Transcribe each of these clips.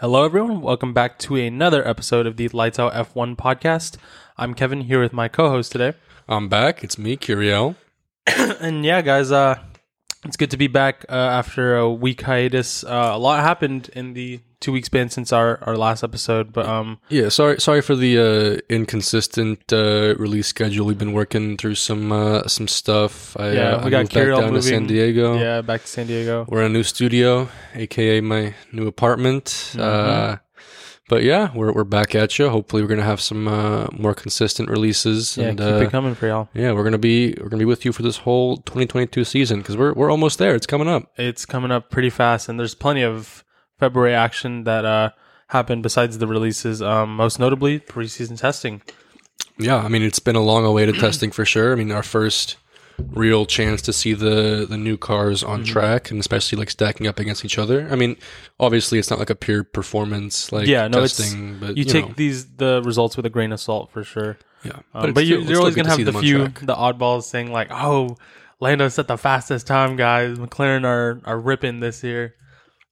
Hello, everyone. Welcome back to another episode of the Lights Out F1 podcast. I'm Kevin here with my co-host today, I'm back. It's me, Kirill. and yeah, guys, uh, it's good to be back uh, after a week hiatus. Uh, a lot happened in the two weeks span since our, our last episode, but um, Yeah, sorry, sorry for the uh, inconsistent uh, release schedule. We've been working through some uh, some stuff. I, Yeah, uh, we I got moved back down to San. Diego. yeah, back to San Diego. We're in a new studio, aka my new apartment. Uh, but yeah, we're we're back at you. Hopefully, we're gonna have some uh, more consistent releases. Yeah, and keep uh, it coming for y'all. yeah, we're gonna be we're gonna be with you for this whole 2022 season because we're we're almost there. It's coming up. It's coming up pretty fast, and there's plenty of February action that uh happened besides the releases. Um, most notably preseason testing. Yeah, I mean it's been a long awaited testing for sure. I mean our first real chance to see the the new cars on Mm-hmm. track and especially like stacking up against each other. I mean, obviously it's not like a pure performance like Yeah, no, it's- testing, but You, you, take know, these the results with a grain of salt for sure. yeah. Um, it's but, you, you're always gonna to have the few, track. the oddballs saying like, "Oh, Lando set the fastest time, guys. McLaren are are ripping this year."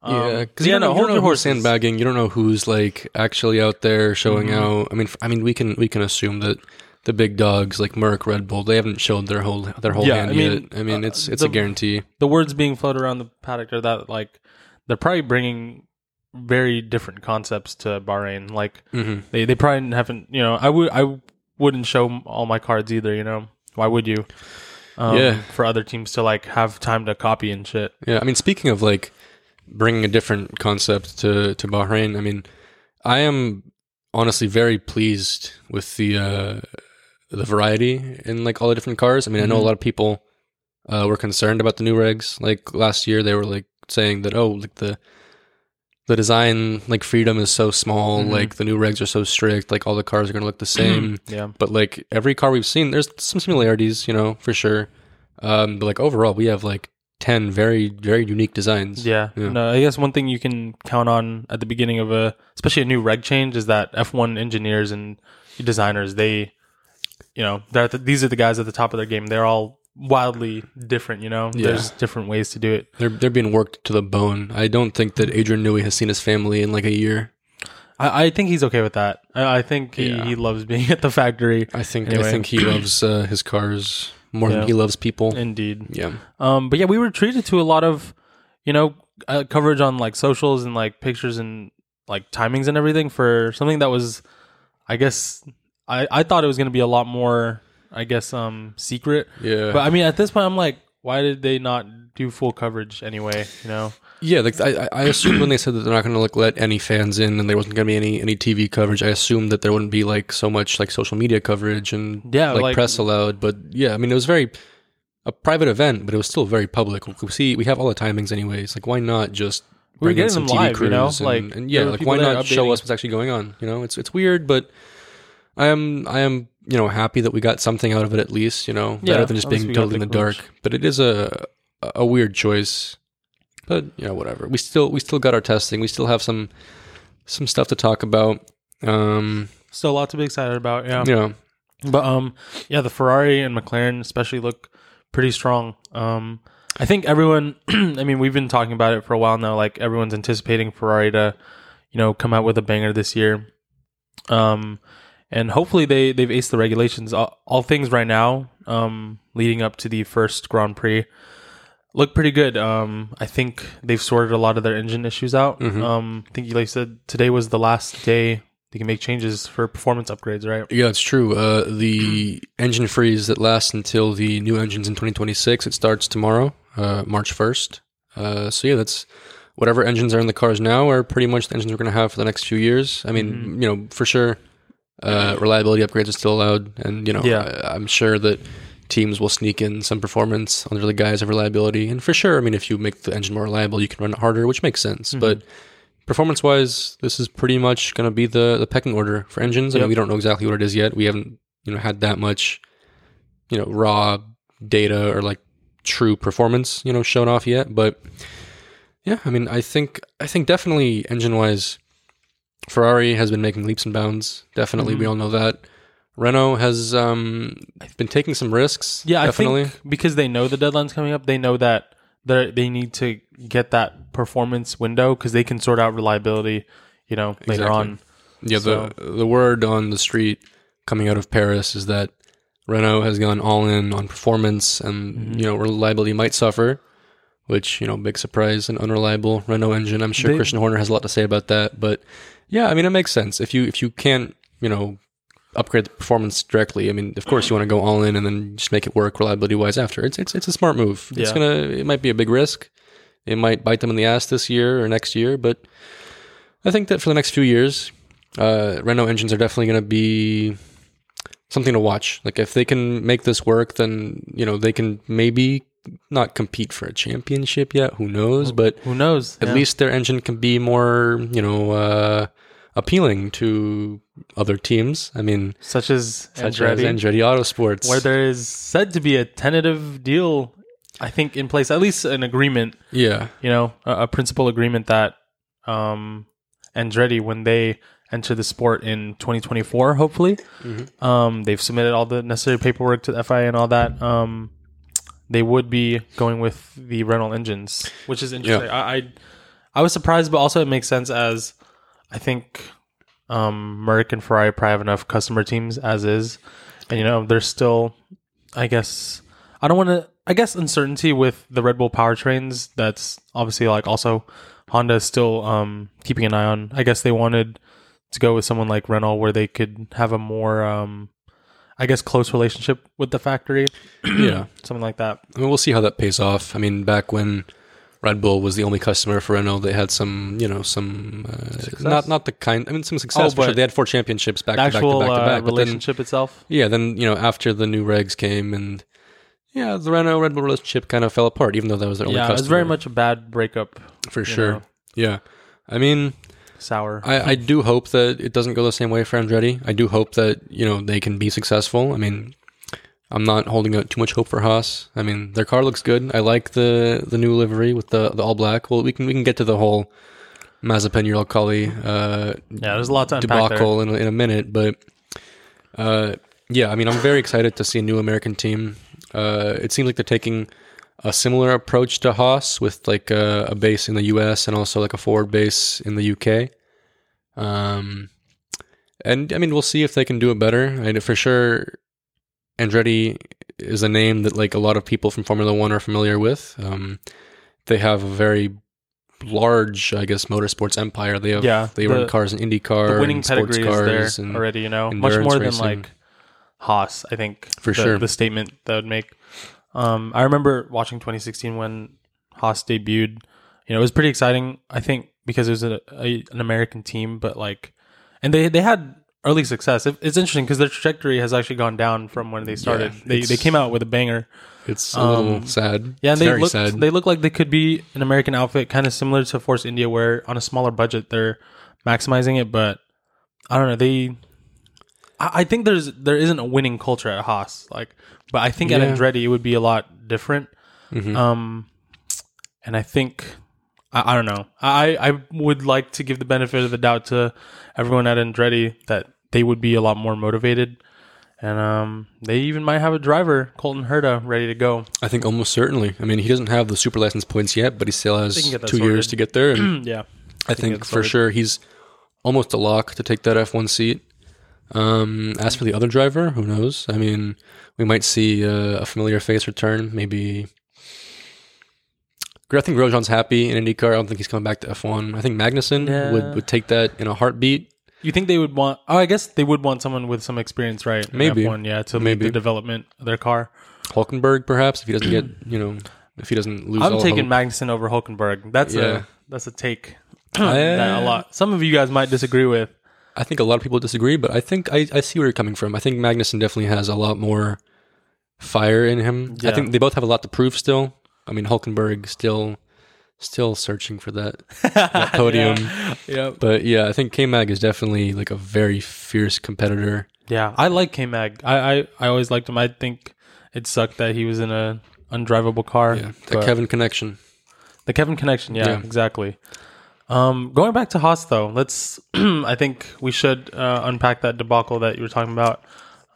Um, Yeah, because yeah, you know, no, you don't know who's sandbagging. You don't know who's like actually out there showing Mhm. out. I mean, f- I mean, we can we can assume that the big dogs like Merc, Red Bull, they haven't showed their whole their whole Yeah, hand I mean, yet. I mean, uh, it's it's the- a guarantee. The words being floated around the paddock are that like they're probably bringing very different concepts to Bahrain. Like hmm they they probably haven't. You know, I would I wouldn't show all my cards either. You know, why would you? Um, Yeah. For other teams to like have time to copy and shit. Yeah, I mean, speaking of like bringing a different concept to to Bahrain, I mean, I am honestly very pleased with the uh, the variety in like all the different cars. I mean, I know a Mhm. lot of people uh, were concerned about the new regs. Like last year, they were like saying that oh, like the the design like freedom is so small. Mhm. Like the new regs are so strict. Like all the cars are going to look the same. Yeah. But like every car we've seen, there's some similarities, you know, for sure. Um, but like overall, we have like ten very very unique designs. Yeah. Yeah. No, I guess one thing you can count on at the beginning of a, especially a new reg change, is that F1 engineers and designers, they, you know, the, these are the guys at the top of their game. They're all wildly different. You know, Yeah. there's different ways to do it. They're they're being worked to the bone. I don't think that Adrian Newey has seen his family in like a year. I, I think he's okay with that. I, I think he, Yeah. he loves being at the factory. I think Anyway. I think he loves uh, his cars more Yeah. than he loves people. Indeed. yeah. Um, but yeah, we were treated to a lot of, you know, uh, coverage on like socials and like pictures and like timings and everything for something that was, I guess, I I thought it was going to be a lot more, I guess, um, secret. Yeah. But I mean, at this point, I'm like, why did they not do full coverage anyway? You know? yeah, like I, I- assumed when they said that they're not going to like let any fans in and there wasn't going to be any any TV coverage, I assumed that there wouldn't be like so much like social media coverage and Yeah, like, like- press allowed. But yeah, I mean it was very a private event, but it was still very public. We see we have all the timings anyways. Like why not just We bring in some TV live, crews you know? and, Like, and yeah, like why not show us what's actually going on? You know, it's it's weird, but I am I am you know happy that we got something out of it at least. You know, Yeah, better than just being totally in the dark. But it is a a weird choice. But you know, whatever. We still we still got our testing. We still have some some stuff to talk about. Um, Still a lot to be excited about. Yeah. know, But um, yeah, the Ferrari and McLaren especially look pretty strong. Um, I think everyone. I mean, we've been talking about it for a while now. Like everyone's anticipating Ferrari to, you know, come out with a banger this year. Um, and hopefully they they've aced the regulations. All, all things right now, um, leading up to the first Grand Prix, look pretty good. Um, I think they've sorted a lot of their engine issues out. Mhm. Um, I think, like you said, today was the last day they can make changes for performance upgrades, right? Yeah, it's true. Uh, the engine freeze that lasts until the new engines in 2026. It starts tomorrow, uh, March 1st. Uh, so yeah, that's whatever engines are in the cars now are pretty much the engines we're going to have for the next few years. I mean, Mm-hmm. you know, for sure, uh, reliability upgrades are still allowed, and you know, Yeah. I, I'm sure that teams will sneak in some performance under the guise of reliability. And for sure, I mean, if you make the engine more reliable, you can run it harder, which makes sense. Mm-hmm. But performance wise, this is pretty much going to be the the pecking order for engines. I Yep. mean, we don't know exactly what it is yet. We haven't you know had that much you know raw data or like true performance you know shown off yet. But yeah, I mean, I think I think definitely engine wise, Ferrari has been making leaps and bounds. Definitely, we Mhm. all know that. Renault has um, been taking some risks. Yeah, definitely. I think because they know the deadline's coming up, they know that they they need to get that performance window because they can sort out reliability, you know, later Exactly. on. Yeah, So- the the word on the street coming out of Paris is that Renault has gone all in on performance, and Mhm. you know reliability might suffer. Which you know, big surprise, an unreliable Renault engine. I'm sure They- Christian Horner has a lot to say about that, but yeah, I mean, it makes sense if you if you can't you know upgrade the performance directly. I mean, of course, you want to go all in and then just make it work reliability wise after. It's it's it's a smart move. It's Yeah. gonna it might be a big risk. It might bite them in the ass this year or next year, but I think that for the next few years, uh, Renault engines are definitely going to be something to watch. Like if they can make this work, then you know they can maybe not compete for a championship yet. Who knows? But Who knows? at Yeah. least their engine can be more, you know, uh, appealing to other teams. I mean, such as such Andretti, as Andretti Autosports. where there is said to be a tentative deal, I think in place, at least an agreement, yeah, you know, a, a principal agreement that um, Andretti, when they enter the sport in 2024, hopefully, Mhm. um, they've submitted all the necessary paperwork to the FIA and all that. Um, they would be going with the Renault engines, which is interesting. I, I I was surprised, but also it makes sense as I think um, Merc and Ferrari probably have enough customer teams as is, and you know there's still, I guess, I don't want to. I guess uncertainty with the Red Bull powertrains. That's obviously like also Honda is still um, keeping an eye on. I guess they wanted to go with someone like Renault where they could have a more, um, I guess, close relationship with the factory. yeah. something like that. I mean, we'll see how that pays off. I mean, back when Red Bull was the only customer for Renault, they had some, you know, some uh, not not the kind. I mean, some success. Oh, for sure. but They had four championships back to back to back to uh, back. But then, relationship itself. yeah, then you know, after the new regs came and yeah, the Renault Red Bull relationship kind of fell apart, even though that was their only Yeah, customer. it's very much a bad breakup. for sure. know, Yeah, I mean, sour. I, I do hope that it doesn't go the same way for Andretti. I do hope that you know they can be successful. I mean, I'm not holding out too much hope for Haas. I mean, their car looks good. I like the the new livery with the the all black. Well, we can we can get to the whole Mazepin Uralkali uh, yeah, there's a lot to debacle in a, in a minute, but uh, yeah, I mean, I'm very excited to see a new American team. Uh, it seems like they're taking a similar approach to Haas with like a, a base in the US and also like a forward base in the UK. Um, and I mean, we'll see if they can do it better. I mean, for sure, Andretti is a name that like a lot of people from Formula One are familiar with. Um, they have a very large, I guess, motorsports empire. They have Yeah, they the- run cars in IndyCar, The winning and sports pedigree cars, is there and already. You know, much more than racing. like Haas. I think For the, sure. the statement that would make. Um, I remember watching 2016 when Haas debuted. You know, it was pretty exciting. I think because it was a, a, an American team, but like, and they they had early success. It, it's interesting because their trajectory has actually gone down from when they started. Yeah, they they came out with a banger. It's a little Um, sad. Yeah, they look sad. they look like they could be an American outfit, kind of similar to Force India, where on a smaller budget they're maximizing it. But I don't know. They, I, I think there's there isn't a winning culture at Haas, like, but I think Yeah. at Andretti it would be a lot different. Mhm. Um, and I think I, I don't know. I I would like to give the benefit of the doubt to everyone at Andretti that they would be a lot more motivated. And um, they even might have a driver, Colton Herta, ready to go. I think almost certainly. I mean, he doesn't have the super license points yet, but he still has two that years to get there. And yeah, I think for sorted. sure he's almost a lock to take that F1 seat. Um, as for the other driver, who knows? I mean, we might see uh, a familiar face return. Maybe. I think Grosjean's happy in IndyCar. I don't think he's coming back to F1. I think Magnussen Yeah. would, would take that in a heartbeat. You think they would want? Oh, I guess they would want someone with some experience, right? Maybe. F1, yeah, to lead Maybe. the development of their car. Hulkenberg, perhaps, if he doesn't get, you know, if he doesn't lose I'm all taking hope. Magnussen over Hulkenberg. That's Yeah. a that's a take that a lot. Some of you guys might disagree with. I think a lot of people disagree, but I think I, I see where you're coming from. I think Magnussen definitely has a lot more fire in him. I Yeah. think they both have a lot to prove still. I mean, Hulkenberg still still searching for that, that podium. Yeah. yeah, But yeah, I think K Mag is definitely like a very fierce competitor. yeah. I like K Mag. I, I I always liked him. I think it sucked that he was in a undrivable car. Yeah, the Kevin connection. The Kevin connection, yeah, Yeah. exactly. Um, going back to Haas though, let's. I think we should uh, unpack that debacle that you were talking about.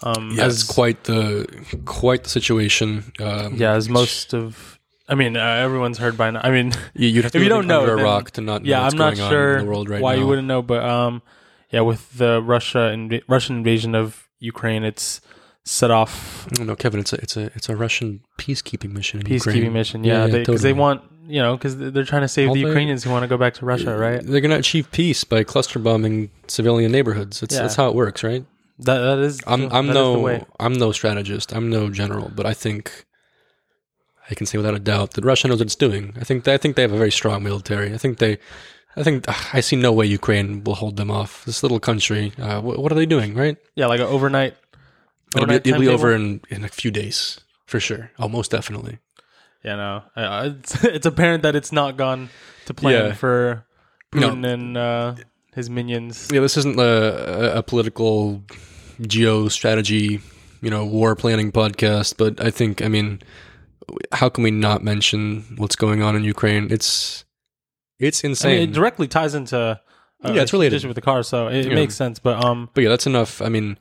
Um, Yeah, as it's quite the quite the situation. Um, yeah, as most of I mean, uh, everyone's heard by now. I mean, You, you'd have to If you don't know, under a then- rock to not know yeah, what's I'm not going on sure in the world right why now. you wouldn't know, but um, yeah, with the Russia inv- Russian invasion of Ukraine, it's set off No, no, Kevin, it's a it's a it's a Russian peacekeeping mission. In peacekeeping Ukraine. mission. Yeah, because totally. they want you know because they're trying to save the they- Ukrainians who want to go back to Russia, right? They're gonna achieve peace by cluster bombing civilian neighborhoods. That's Yeah. that's how it works, right? That that is I'm I'm is the no way. I'm no strategist. I'm no general, but I think I can say without a doubt that Russia knows what it's doing. I think I think they have a very strong military. I think they. I think I see no way Ukraine will hold them off. This little country, uh, what, what are they doing, right? yeah, like an overnight. It'll be, overnight it'll be timetable. over in, in a few days for sure. Oh, most definitely. Yeah, no, it's, it's apparent that it's not gone to plan Yeah. for No. Putin and uh, his minions. Yeah, this isn't a, a- a political geo strategy, you know, war planning podcast, but I think, I mean, how can we not mention what's going on in Ukraine? It's it's I insane. mean, it directly ties into uh, Yeah, it's related. with the car, so it, Yeah. makes sense. But um, but yeah, that's enough. I mean,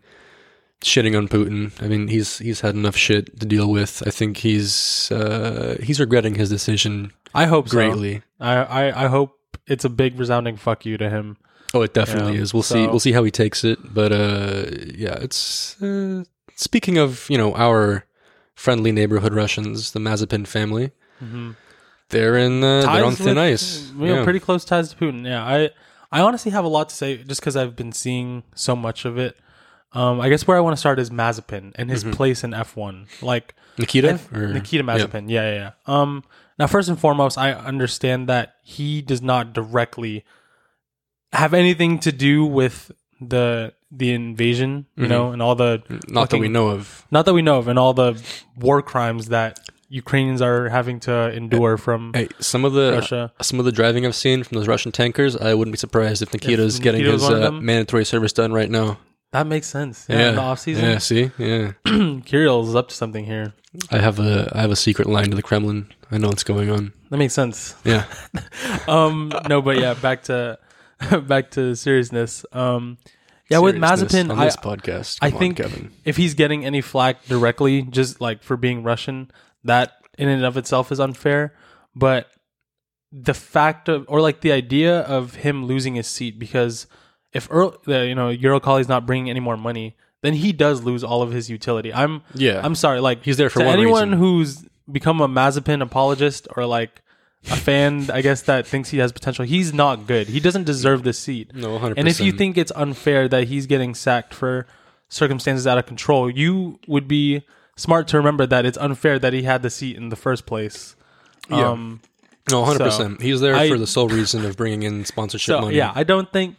shitting on Putin. I mean, he's he's had enough shit to deal with. I think he's uh, he's regretting his decision I hope so. greatly. I, I I hope it's a big resounding fuck you to him. Oh, it definitely Yeah, is. We'll see. We'll see how he takes it. But uh, yeah, it's uh, speaking of you know our friendly neighborhood Russians, the Mazepin family. Mm-hmm. They're in uh, they're on thin with- ice. You know, Yeah. pretty close ties to Putin. Yeah, I I honestly have a lot to say just because I've been seeing so much of it. Um, I guess where I want to start is Mazepin and his place in F1. Like Nikita or Nikita Mazepin. Yeah. yeah, yeah, Um, now, first and foremost, I understand that he does not directly have anything to do with the the invasion, you Mhm. know, and all the Not that we know of. not that we know of, and all the war crimes that Ukrainians are having to endure from Hey, some of the Russia. some of the driving I've seen from those Russian tankers, I wouldn't be surprised if Nikita's getting Nikita was his uh, mandatory service done right now. That makes sense. Yeah, Yeah, in the off season, yeah. See, yeah. Kirill's up to something here. I have a I have a secret line to the Kremlin. I know what's going on. That makes sense. Yeah, Um, no, but yeah, back to back to seriousness. Um, yeah, with Seriousness Mazepin, on I, this podcast, I Come on, think Kevin. if he's getting any flack directly, just like for being Russian, that in and of itself is unfair. But the fact of, or like the idea of him losing his seat because if Earl, the, you know, Uralkali is not bringing any more money, then he does lose all of his utility. I'm, Yeah, I'm sorry, like He's there for to one anyone reason. who's become a Mazepin apologist or like a fan, I guess that thinks he has potential. He's not good. He doesn't deserve this seat. no, 100%. And if you think it's unfair that he's getting sacked for circumstances out of control, you would be smart to remember that it's unfair that he had the seat in the first place. Yeah. Um, no, hundred so, percent, he's there I- for the sole reason of bringing in sponsorship so money. yeah, I don't think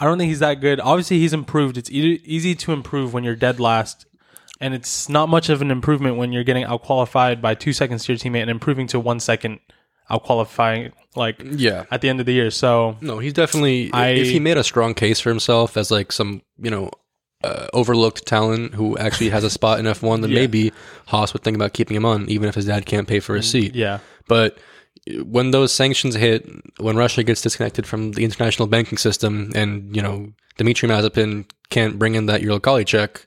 I don't think he's that good. Obviously, he's improved. It's e- easy to improve when you're dead last, and it's not much of an improvement when you're getting out qualified by two seconds to your teammate and improving to one second out qualifying like yeah. at the end of the year. So No, he's definitely. I- if he made a strong case for himself as like some you know uh, overlooked talent who actually has a spot in F one, then Yeah. maybe Haas would think about keeping him on, even if his dad can't pay for a seat. yeah, But when those sanctions hit, when Russia gets disconnected from the international banking system, and you know Dmitry Mazepin can't bring in that Uralkali check,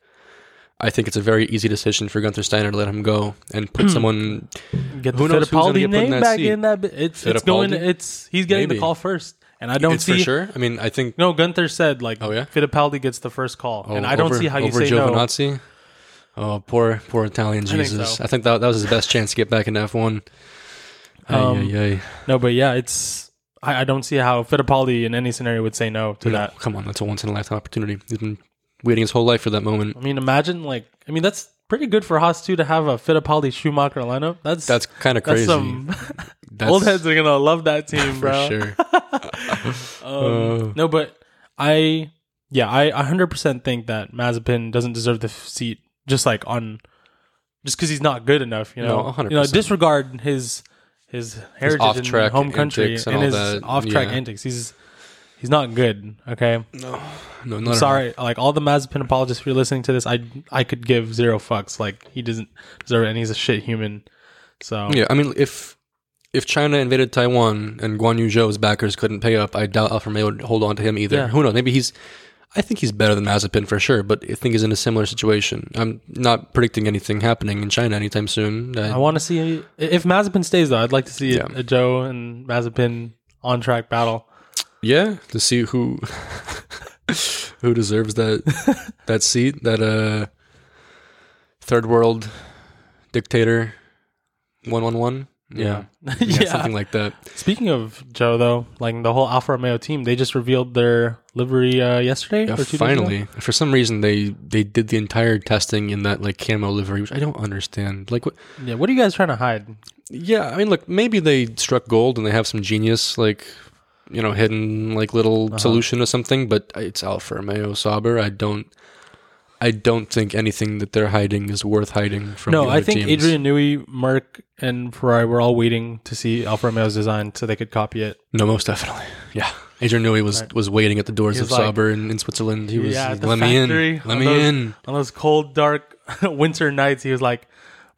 I think it's a very easy decision for Gunther Steiner to let him go and put someone. get the Who knows who's gonna Fittipaldi get put in name that back seat? in that. bi- It's it's going. Fittipaldi? It's he's getting Maybe. the call first, and I don't it's see. for sure. I mean, I think. No, Gunther said like, Oh, yeah? Fittipaldi gets the first call, oh, and I don't over- see how you over say no. Giovinazzi. Oh, poor, poor Italian think Jesus! so. I think that that was his best chance to get back into F one. Um, No, but yeah, it's I, I don't see how Fittipaldi in any scenario would say no to no, that. come on, that's a once in a lifetime opportunity. He's been waiting his whole life for that moment. I mean, imagine like I mean that's pretty good for Haas too to have a Fittipaldi Schumacher lineup. That's That's kind of crazy. some That's old heads are gonna love that team, for bro. sure. Um, Uh. no, but I yeah I 100 percent think that Mazepin doesn't deserve the seat just like on just because he's not good enough. You know, No, 100%. you know, disregard his his heritage off-track and home country and and, his off-track yeah. antics. He's he's not good. Okay, No, no, I'm not sorry. Like all the Mazepin apologists, if you're listening to this, I I could give zero fucks. Like he doesn't deserve it, and he's a shit human. So Yeah, I mean, if if China invaded Taiwan and Guanyu Zhou's backers couldn't pay up, I doubt Alfa Romeo would hold on to him either. Yeah. Who knows? Maybe he's. I think he's better than Mazepin for sure, but I think he's in a similar situation. I'm not predicting anything happening in China anytime soon. I, I want to see if Mazepin stays though. I'd like to see Yeah. a, a Joe and Mazepin on track battle. Yeah, to see who who deserves that that seat, that uh third world dictator one one one. Yeah. yeah. something like that. Speaking of Joe, though, like the whole Alfa Romeo team, they just revealed their livery uh, yesterday. Yeah, or two days ago? finally. For some reason, they they did the entire testing in that like camo livery, which I don't understand. Like, what? Yeah. What are you guys trying to hide? Yeah, I mean, look, maybe they struck gold and they have some genius, like, you know, hidden like little Uh-huh. solution or something. But it's Alfa Romeo Sauber. I don't, I don't think anything that they're hiding is worth hiding from. no, I think teams. Adrian Newey, Merc, and Ferrari were all waiting to see Alfa Romeo's design so they could copy it. No, most definitely. Yeah, Adrian Newey was Right. was waiting at the doors of like- Sauber in, in Switzerland. He was Yeah, let me in, let me those- in. On those cold, dark winter nights, he was like,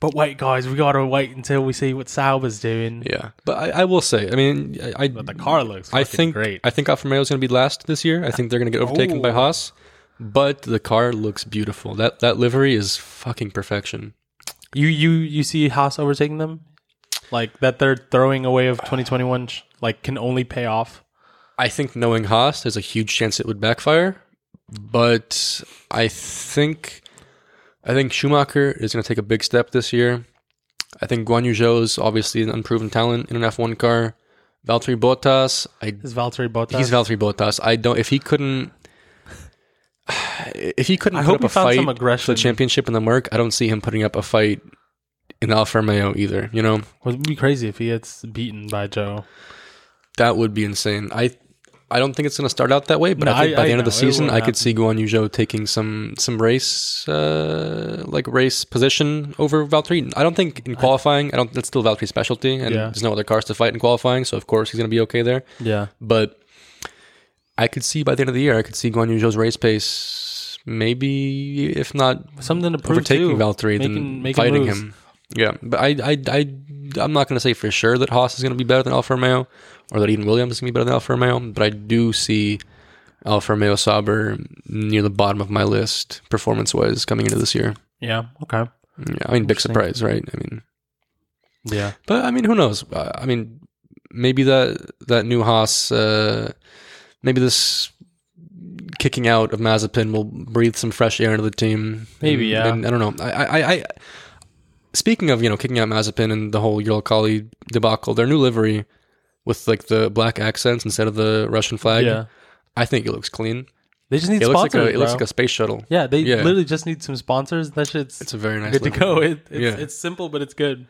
"But wait, guys, we gotta wait until we see what Sauber's doing." Yeah, but I, I will say, I mean, I, I But the car looks. I think great. I think Alfa Romeo is going to be last this year. I think they're going to get overtaken by Oh. Haas, but the car looks beautiful. That that livery is fucking perfection. You you you see Haas overtaking them, like that they're throwing away of 2021, like can only pay off. I think knowing Haas, there's a huge chance it would backfire, but I think I think Schumacher is going to take a big step this year. I think Guanyu Zhou is obviously an unproven talent in an F1 car. Valtteri Bottas, I Is Valtteri Bottas? he's Valtteri Bottas. I don't if he couldn't if he couldn't I put hope up he a found fight some for the championship in the Merc, I don't see him putting up a fight in Alfa Romeo either. You know it Would be crazy if he gets beaten by Joe. that would be insane. I I don't think it's going to start out that way, but No, I think I- by I the end of the season, I happen. could see Guanyu Zhou taking some some race uh, like race position over Valtteri. I don't think in qualifying, I don't. That's still Valtteri's specialty, and Yeah. there's no other cars to fight in qualifying, so of course he's going to be okay there. Yeah, But I could see by the end of the year, I could see Guanyu Zhou's race pace, maybe if not something to prove overtaking too. Valtteri, Making- then making fighting moves. him. Yeah, but I, I, I, I'm not going to say for sure that Haas is going to be better than Alfa Romeo, or that Eden Williams is going to be better than Alfa Romeo. But I do see Alfa Romeo Sauber near the bottom of my list performance-wise coming into this year. Yeah. Okay. Yeah, I mean, big surprise, right? I mean, Yeah. but I mean, who knows? Uh, I mean, maybe that that new Haas, uh, maybe this kicking out of Mazepin will breathe some fresh air into the team. Maybe, And- yeah. and I don't know. I, I, I, speaking of you know kicking out Mazepin and the whole Uralkali debacle, their new livery with like the black accents instead of the Russian flag. yeah. I think it looks clean. They just need It looks like sponsors. a it looks like a space shuttle. yeah, they yeah. literally just need some sponsors. That shit's It's a very nice. good to go. It, it's, Yeah. it's simple, but it's good.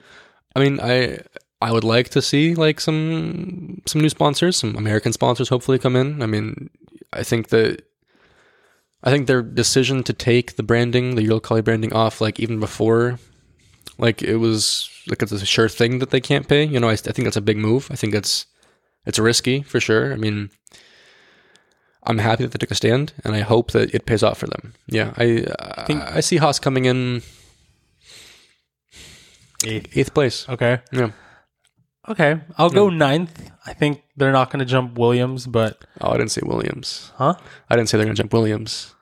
I mean, I I would like to see like some some new sponsors, some American sponsors, hopefully come in. I mean, I think that I think their decision to take the branding, the Uralkali branding off, like even before, like it was like it's a sure thing that they can't pay. You know, I, I think that's a big move. I think that's it's risky for sure. I mean. I'm happy that they took a stand, and I hope that it pays off for them. Yeah, I I, think- I see Haas coming in Eighth. eighth place. Okay. Yeah. Okay. I'll go ninth. I think they're not going to jump Williams, but Oh, I didn't say Williams. huh? I didn't say they're going to jump Williams.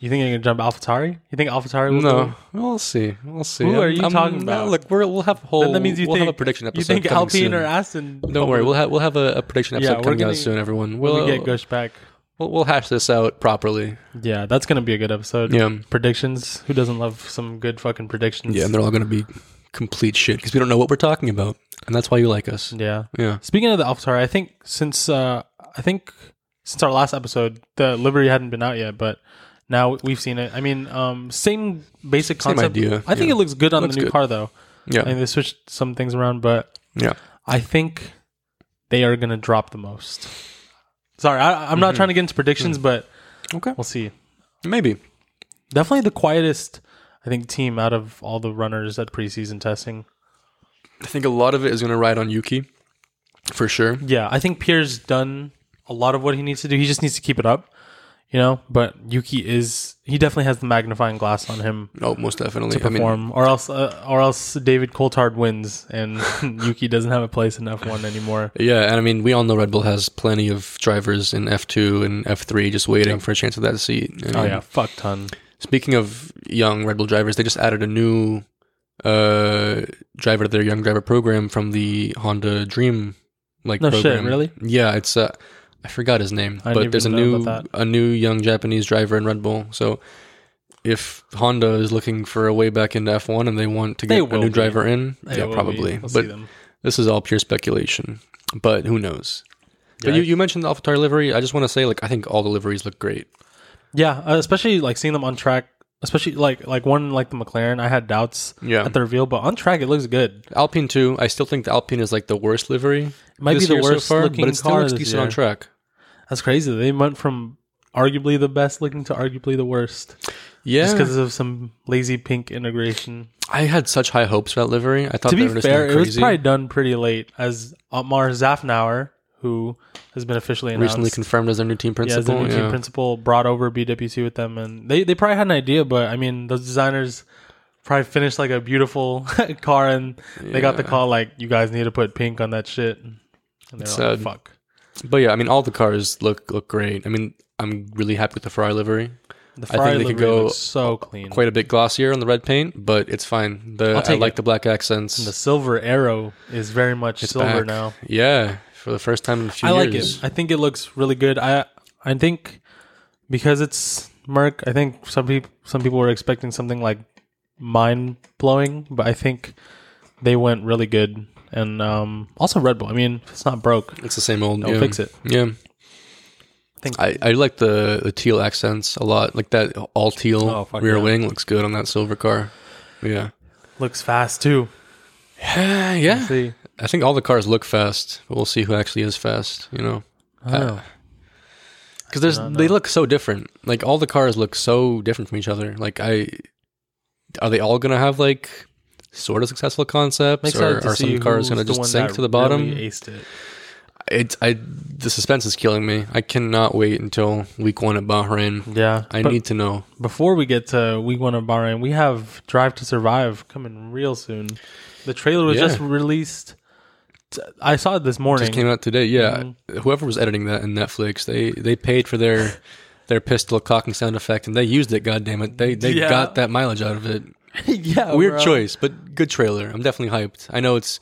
You think you're to jump AlphaTauri? You think AlphaTauri will No, we'll see. We'll see. Who are you talking no, about? look, we're, we'll have a whole. Then that means you we'll think have a prediction episode. You think Alpine soon. or Aston? Don't worry, we'll have we'll have a, a prediction episode we're coming gonna- out soon. Everyone, we'll we get Gush back. we'll, we'll hash this out properly. Yeah, that's going to be a good episode. Yeah, Predictions. Who doesn't love some good fucking predictions? yeah, and they're all going to be complete shit because we don't know what we're talking about, and that's why you like us. Yeah. Yeah, Speaking of the AlphaTauri, I think since uh, I think since our last episode, the livery hadn't been out yet, but now we've seen it. I mean, um, same basic Same concept. idea, I think yeah. it looks good on Looks the new good. car, though. I yeah, mean, they switched some things around, but yeah. I think they are going to drop the most. Sorry, I, I'm not trying to get into predictions, but Okay, we'll see. maybe. Definitely the quietest, I think, team out of all the runners at preseason testing. I think a lot of it is going to ride on Yuki, for sure. Yeah, I think Pierre's done a lot of what he needs to do. He just needs to keep it up. You know. But Yuki is he definitely has the magnifying glass on him Oh, most definitely. to I mean, perform, or else uh, or else David Coulthard wins and Yuki doesn't have a place in F one anymore. yeah, and I mean, we all know Red Bull has plenty of drivers in F2 and F3 just waiting for a chance at that seat. Oh yeah, fuck ton. Speaking of young Red Bull drivers, they just added a new uh, driver to their young driver program from the Honda Dream like No shit, program. really? Yeah, it's uh, I forgot his name, I but there's a new a new young Japanese driver in Red Bull. So if Honda is looking for a way back into F1 and they want to get a new be. driver in, They yeah, probably. We'll but this is all pure speculation. But who knows? Yeah, but you, you mentioned the AlphaTauri livery. I just want to say, like, I think all the liveries look great. Yeah, uh, especially like seeing them on track, especially like like one like the McLaren. I had doubts Yeah. at the reveal, but on track it looks good. Alpine too. I still think the Alpine is like the worst livery. It might be the year worst so far, looking but it still looks decent on track. That's crazy. They went from arguably the best looking to arguably the worst, Yeah, just because of some lazy pink integration. I had such high hopes for that livery. I thought to be fair, it was probably done pretty late, as Otmar Szafnauer, who has been officially announced, recently confirmed as their new team yeah, as the principal. new Yeah, team principal, brought over BWT with them, and they they probably had an idea, but I mean, those designers probably finished like a beautiful car, and they got the call like, "You guys need to put pink on that shit," and they're like, "Fuck." But yeah, I mean, all the cars look look great. I mean, I'm really happy with the Ferrari livery. The think Ferrari they could livery go looks so clean. Quite a bit glossier on the red paint, but it's fine. The I like it. the black accents. And the silver arrow is very much It's silver back. now. Yeah, for the first time in a few years. I like it. I think it looks really good. I I think because it's Merc, I think some people some people were expecting something like mind blowing, but I think they went really good. And um, also Red Bull. I mean, if it's not broke, It's the same old. don't yeah. fix it. Yeah, I think I, I like the the teal accents a lot. Like that all teal Oh, rear yeah. wing looks good on that silver car. Yeah, looks fast too. yeah. See, I think all the cars look fast, but we'll see who actually is fast. You know, I because there's don't they look so different. Like all the cars look so different from each other. Like I, are they all gonna have like sort of successful I'm concepts, or are some cars gonna just sink to the bottom? really aced it. It's I the suspense is killing me. I cannot wait until week one at Bahrain. Yeah, I but need to know. before we get to week one of Bahrain, we have Drive to Survive coming real soon. The trailer was Yeah. just released. I saw it this morning. Just came out today. Yeah, Mm-hmm. whoever was editing that in Netflix, they they paid for their their pistol cocking sound effect, and they used it. God damn it, they they Yeah. got that mileage out of it. yeah, Weird bro. choice, but good trailer. I'm definitely hyped. I know it's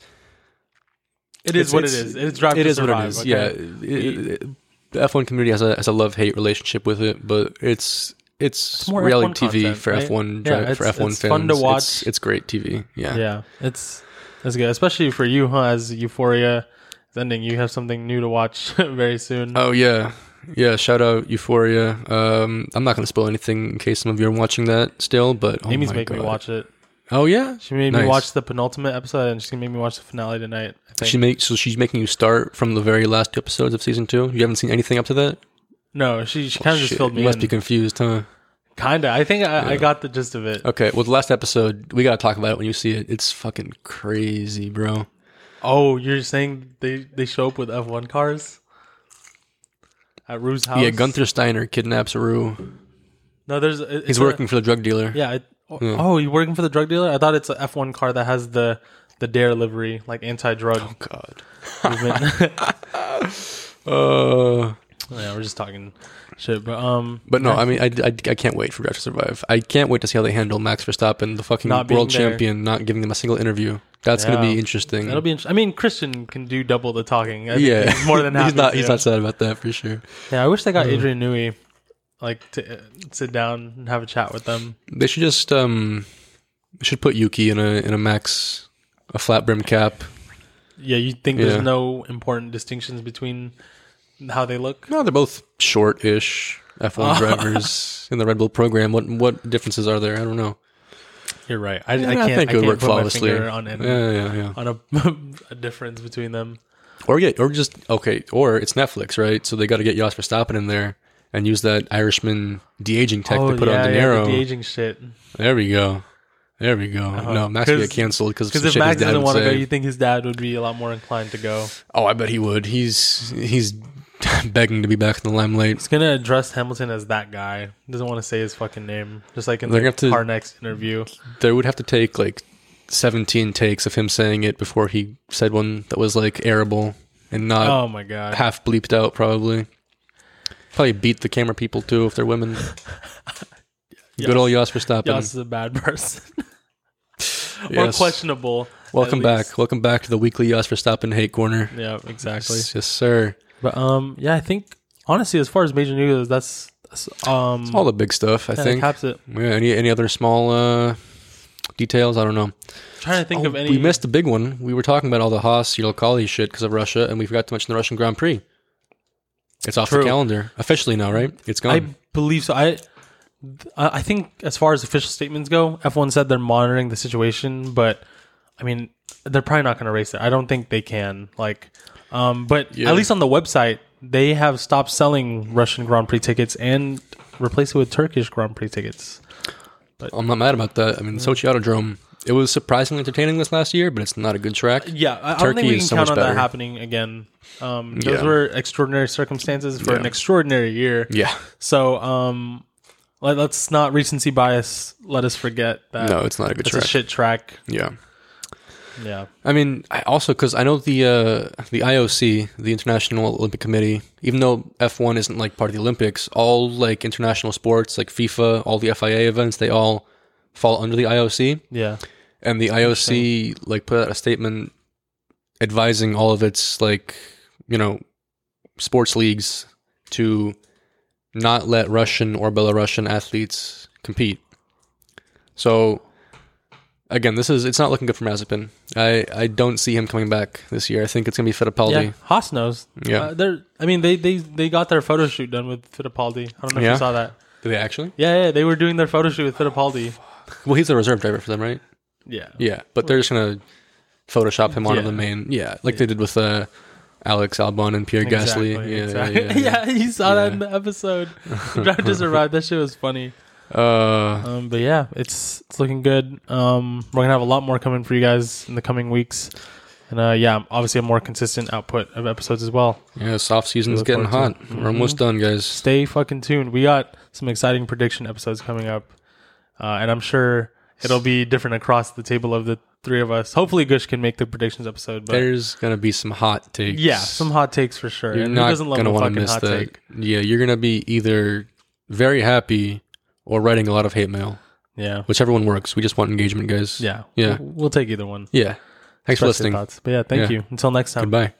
It is it's- what it it is. It is Drive it to what it is. okay? Yeah, it- it- the F1 community has a has a love hate relationship with it, but it's it's, more reality F1 TV content, for right? F1 Yeah, dri- for it's- F1 it's fans. fun to It's, watch. it's great TV. Yeah. yeah, it's it's good, especially for you, huh? As Euphoria is ending, you have something new to watch very soon. Oh yeah, yeah. Shout out Euphoria. Um, I'm not going to spoil anything in case some of you are watching that still, but oh Amy's my making me watch it. Oh yeah, She made me watch the penultimate episode, and she's gonna make me watch the finale tonight. I think. she makes so she's making you start from the very last two episodes of season two. You haven't seen anything up to that. no, she she kind of just Shit, filled me You must in. be confused, huh? Kinda. I think I, I got the gist of it. Okay, well, the last episode we gotta talk about it when you see it. It's fucking crazy, bro. Oh, you're saying they they show up with F1 cars at Rue's house? Yeah, Gunther Steiner kidnaps Rue. No, there's. it- it's He's a- working for the drug dealer. yeah. It, oh, you working for the drug dealer? I thought it's an F1 car that has the the Dare livery, like anti-drug Oh God. Uh, yeah, we're just talking shit, but um, but no, I mean, I, I, I can't wait for Drive to Survive. I can't wait to see how they handle Max Verstappen, the fucking Not being world there. champion, not giving them a single interview. That's gonna Yeah. be interesting. that'll be. Int- I mean, Christian can do double the talking. I think yeah, he's more than happy. he's not. to. He's not sad about that for sure. Yeah, I wish they got Uh. Adrian Newey, like to uh, sit down and have a chat with them. They should just um, they should put Yuki in a in a Max, a flat brim cap. Yeah, you think Yeah. there's no important distinctions between how they look? No, they're both short-ish F1 drivers in the Red Bull program. What what differences are there? I don't know. You're right. I, Yeah, I can't. think I it would can't work flawlessly. on any, Yeah, yeah, yeah. on a, a difference between them. Or yeah, or just okay, or it's Netflix, right? So they got to get Jos Verstappen in there and use that Irishman de aging tech to put on De Oh, yeah, the de-aging shit. there we go. There we go. Uh-huh. No, Max 'Cause- get canceled because Because if Max doesn't want to go, you think his dad would be a lot more inclined to go. oh, I bet he would. He's he's begging to be back in the limelight. He's gonna address Hamilton as that guy. He doesn't want to say his fucking name, just like in They're the gonna have to- car next interview. They would have to take like 17 takes of him saying it before he said one that was like airable and not oh my god! half bleeped out. Probably, probably beat the camera people too if they're women. Good old Jos Verstappen. Yas is a bad person, or Yes. questionable. Welcome back. Welcome back to the weekly Jos Verstappen hate corner. Yeah, exactly. Yes, sir. But um, yeah, I think honestly, as far as major news, that's, that's um, All the big stuff, I think. caps it. Yeah, any any other small uh, details? I don't know. trying to think Oh, of any. We missed the big one. We were talking about all the Haas Uralkali shit because of Russia, and we forgot to mention the Russian Grand Prix. It's off True. the calendar officially now, right? It's gone. I believe so. I I think as far as official statements go, F1 said they're monitoring the situation, but I mean, they're probably not going to race it. I don't think they can. Like, um, but Yeah. at least on the website, they have stopped selling Russian Grand Prix tickets and replaced it with Turkish Grand Prix tickets. But I'm not mad about that. I mean, Sochi Autodrome. It was surprisingly entertaining this last year, but it's not a good track. Yeah, I, I don't think we can so count on that happening again. Um, those Yeah. were extraordinary circumstances for an extraordinary year. Yeah. So, um, let, us not recency bias. Let us forget that No, it's not a good it's track. a shit track. Yeah. Yeah. I mean, I also because I know the uh, the IOC, the International Olympic Committee, even though F1 isn't like part of the Olympics, all like international sports like FIFA, all the FIA events, they all fall under the IOC. Yeah. And the IOC like put out a statement advising all of its like you know sports leagues to not let Russian or Belarusian athletes compete. So again, this is it's not looking good for Mazepin. I I don't see him coming back this year. I think it's gonna be Fittipaldi. Yeah. Haas knows. Yeah. Uh, they're, I mean, they, they, they got their photo shoot done with Fittipaldi. I don't know if Yeah? you saw that. Did they actually? Yeah, yeah. They were doing their photo shoot with Fittipaldi. Well, he's a reserve driver for them, right? Yeah. Yeah, but they're just gonna Photoshop him onto Yeah. the main. Yeah, like they did with uh, Alex Albon and Pierre Gasly. Yeah, exactly. yeah, yeah, yeah, you saw that in the episode. The driver just arrived. That shit was funny. Uh, Um, but yeah, it's it's looking good. Um, we're gonna have a lot more coming for you guys in the coming weeks, and uh, yeah, obviously a more consistent output of episodes as well. yeah, soft season's look getting forward hot. to. We're almost done, guys. Stay fucking tuned. We got some exciting prediction episodes coming up, uh, and I'm sure it'll be different across the table of the three of us. Hopefully, Gush can make the predictions episode. But There's gonna be some hot takes. yeah, some hot takes for sure. You're and who not doesn't love gonna a want to fucking miss hot that. take? Yeah, you're gonna be either very happy or writing a lot of hate mail, Yeah, whichever one works. We just want engagement, guys. yeah, Yeah. We'll, we'll take either one. yeah. Thanks for listening. thoughts. But yeah, thank Yeah. you. Until next time. Goodbye.